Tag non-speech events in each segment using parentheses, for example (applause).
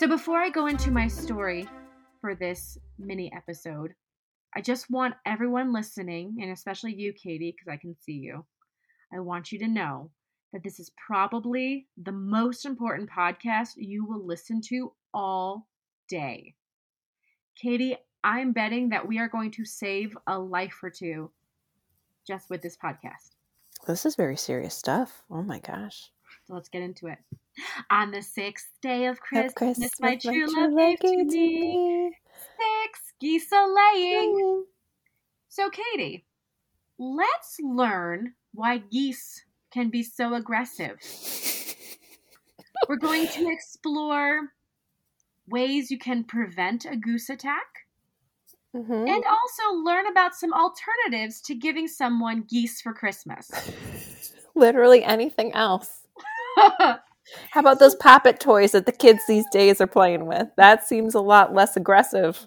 So before I go into my story for this mini episode, I just want everyone listening, and especially you, Katie, because I can see you, I want you to know that this is probably the most important podcast you will listen to all day. Katie, I'm betting that we are going to save a life or two just with this podcast. This is very serious stuff. Oh my gosh. So let's get into it. On the sixth day of Christmas, Christmas, my true love gave to me six geese a laying. So, Katie, let's learn why geese can be so aggressive. (laughs) We're going to explore ways you can prevent a goose attack Mhm. and also learn about some alternatives to giving someone geese for Christmas. (laughs) Literally anything else. (laughs) How about those Pop It toys that the kids these days are playing with? That seems a lot less aggressive.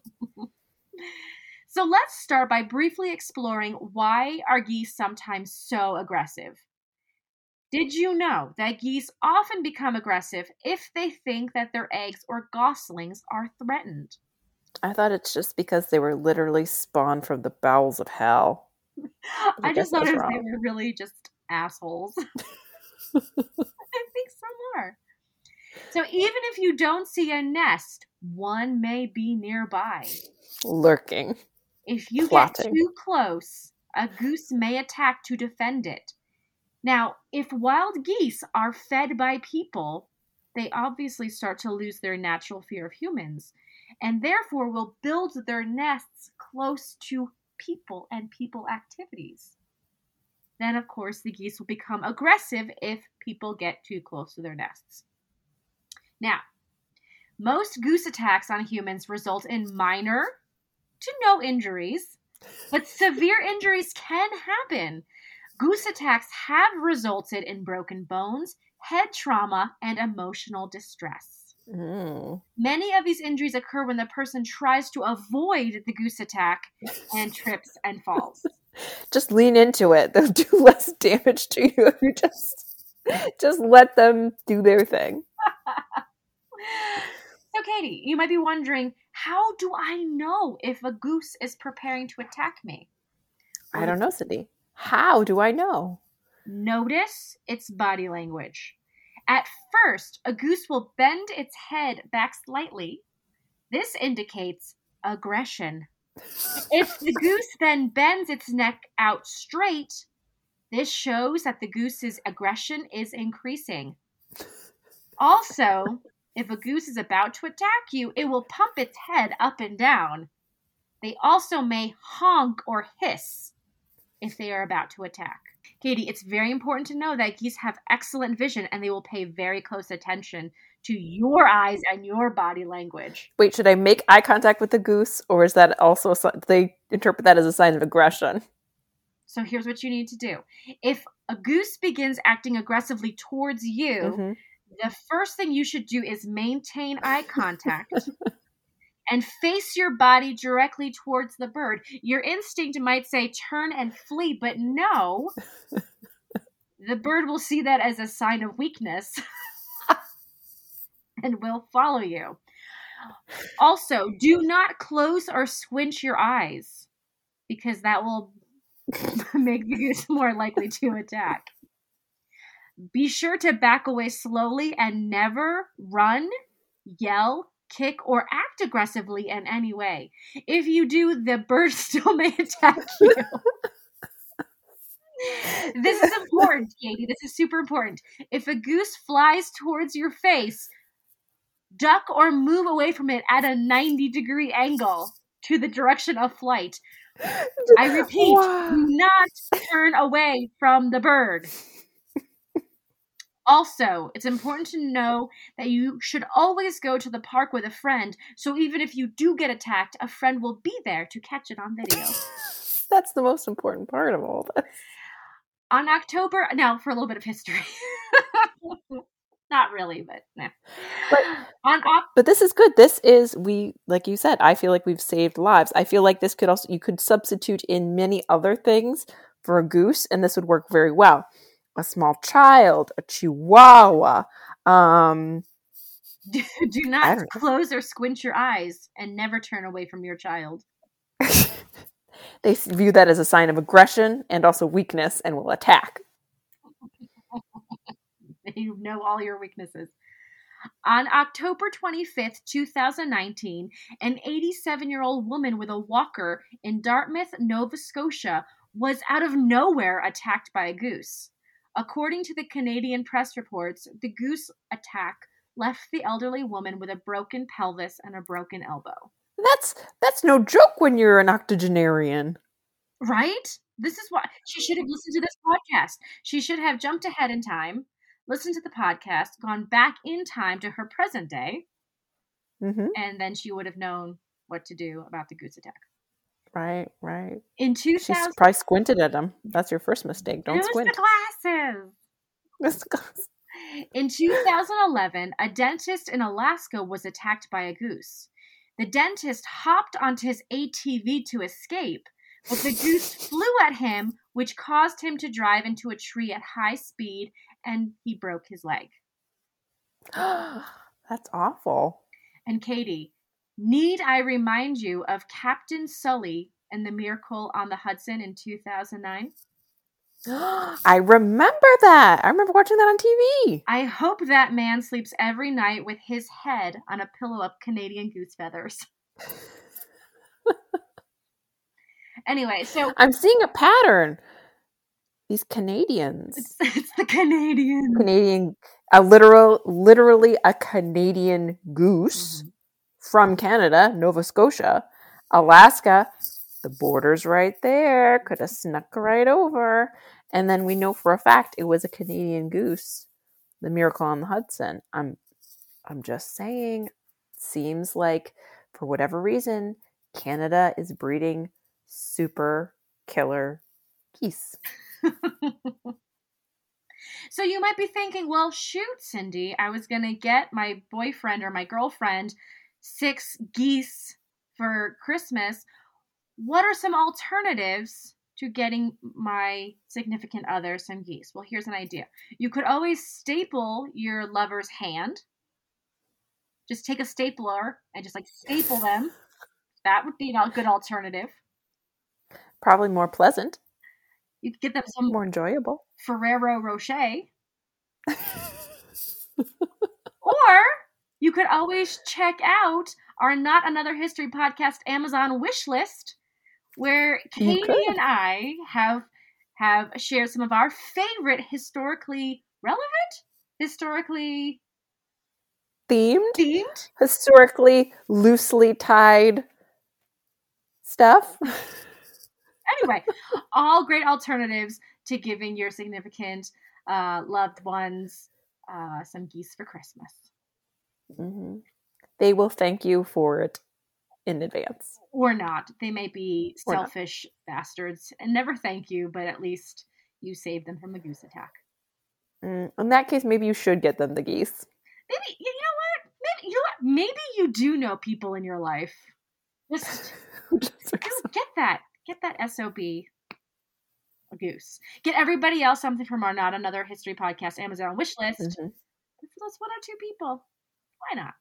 So let's start by briefly exploring why are geese sometimes so aggressive. Did you know that geese often become aggressive if they think that their eggs or goslings are threatened? I thought it's just because they were literally spawned from the bowels of hell. (laughs) I, guess just thought that's it was- they were really just assholes. (laughs) So even if you don't see a nest, one may be nearby. Lurking. If you Plotting. get too close, a goose may attack to defend it. Now, if wild geese are fed by people, they obviously start to lose their natural fear of humans and therefore will build their nests close to people and people activities. Then, of course, the geese will become aggressive if people get too close to their nests. Now, most goose attacks on humans result in minor to no injuries, but severe (laughs) injuries can happen. Goose attacks have resulted in broken bones, head trauma, and emotional distress. Mm. Many of these injuries occur when the person tries to avoid the goose attack and trips and falls. Just lean into it. (laughs) They'll do less damage to you if you just just let them do their thing. So, Katie, you might be wondering how do I know if a goose is preparing to attack me? I don't know, Cindy. How do I know? Notice its body language. At first, a goose will bend its head back slightly. This indicates aggression. If the goose then bends its neck out straight, this shows that the goose's aggression is increasing. Also, if a goose is about to attack you, it will pump its head up and down. They also may honk or hiss if they are about to attack. Katie, it's very important to know that geese have excellent vision and they will pay very close attention to your eyes and your body language. Wait, should I make eye contact with the goose, or is that also a, they interpret that as a sign of aggression? So here's what you need to do. If a goose begins acting aggressively towards you, Mhm. the first thing you should do is maintain eye contact (laughs) and face your body directly towards the bird. Your instinct might say turn and flee, but no. (laughs) the bird will see that as a sign of weakness (laughs) and will follow you. Also, do not close or squinch your eyes because that will (laughs) make the (laughs) goose more likely to attack. Be sure to back away slowly and never run, yell, kick, or act aggressively in any way. If you do, the bird (laughs) still may attack you. this is important, Katie. This is super important. If a goose flies towards your face, duck or move away from it at a 90 degree angle to the direction of flight. I (laughs) repeat, Wow. do not turn away from the bird. Also, it's important to know that you should always go to the park with a friend, so even if you do get attacked, a friend will be there to catch it on video. (laughs) That's the most important part of all this. on October, now for a little bit of history. (laughs) Not really, but nah. But- on Oc- But this is good. This is we like you said. I feel like we've saved lives. I feel like this could also you could substitute in many other things for a goose, and this would work very well. A small child, a chihuahua, um, Do, (laughs) do not close or squint your eyes and never turn away from your child. (laughs) they view that as a sign of aggression and also weakness and will attack. You know all your weaknesses. On October 25th, 2019, an 87 year old woman with a walker in Dartmouth, Nova Scotia, was out of nowhere attacked by a goose. According to the Canadian press reports, the goose attack left the elderly woman with a broken pelvis and a broken elbow. That's that's no joke when you're an octogenarian. Right? This is why she should have listened to this podcast. She should have jumped ahead in time, listened to the podcast, gone back in time to her present day, mm-hmm. and then she would have known what to do about the goose attack. Right, right. In 2000, she probably squinted at him. That's your first mistake. Don't it squint. The (laughs) glasses. In 2011, a dentist in Alaska was attacked by a goose. The dentist hopped onto his ATV to escape, but the goose flew at him, which caused him to drive into a tree at high speed and he broke his leg. (gasps) That's awful. And Katie, need I remind you of Captain Sully and the Miracle on the Hudson in 2009? (gasps) I remember that. I remember watching that on TV. I hope that man sleeps every night with his head on a pillow of Canadian goose feathers. (laughs) anyway, so I'm seeing a pattern. These Canadians. It's, (laughs) it's the Canadian. Canadian a literal literally a Canadian goose mm-hmm. from Canada, Nova Scotia, Alaska, the border's right there. Could have snuck right over. And then we know for a fact it was a Canadian goose, the miracle on the Hudson. I'm I'm just saying, seems like for whatever reason, Canada is breeding super killer geese. (laughs) so you might be thinking, well, shoot, Cindy, I was going to get my boyfriend or my girlfriend six geese for Christmas what are some alternatives to getting my significant other some geese? Well, here's an idea. You could always staple your lover's hand. Just take a stapler and just like staple them. That would be a good alternative. Probably more pleasant. You could get them some more enjoyable. Ferrero Rocher. (laughs) or you could always check out our Not Another History podcast Amazon wish list where Katie and I have have shared some of our favorite historically relevant, historically themed, themed, historically loosely tied stuff. (laughs) anyway, all great alternatives to giving your significant uh, loved ones uh, some geese for Christmas. Mm-hmm. They will thank you for it in advance. Or not. They may be selfish bastards and never thank you, but at least you saved them from a goose attack. Mm, in that case, maybe you should get them the geese. Maybe you know what? Maybe you know what? Maybe you do know people in your life. Just, (laughs) Just get that. Get that SOB. A goose. Get everybody else something from our Not Another History podcast Amazon wish list. Mm-hmm. Those one or two people. Why not?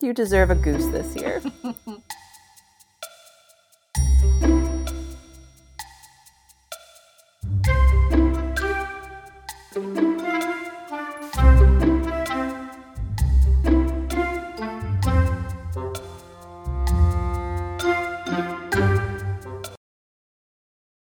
You deserve a goose this year. (laughs)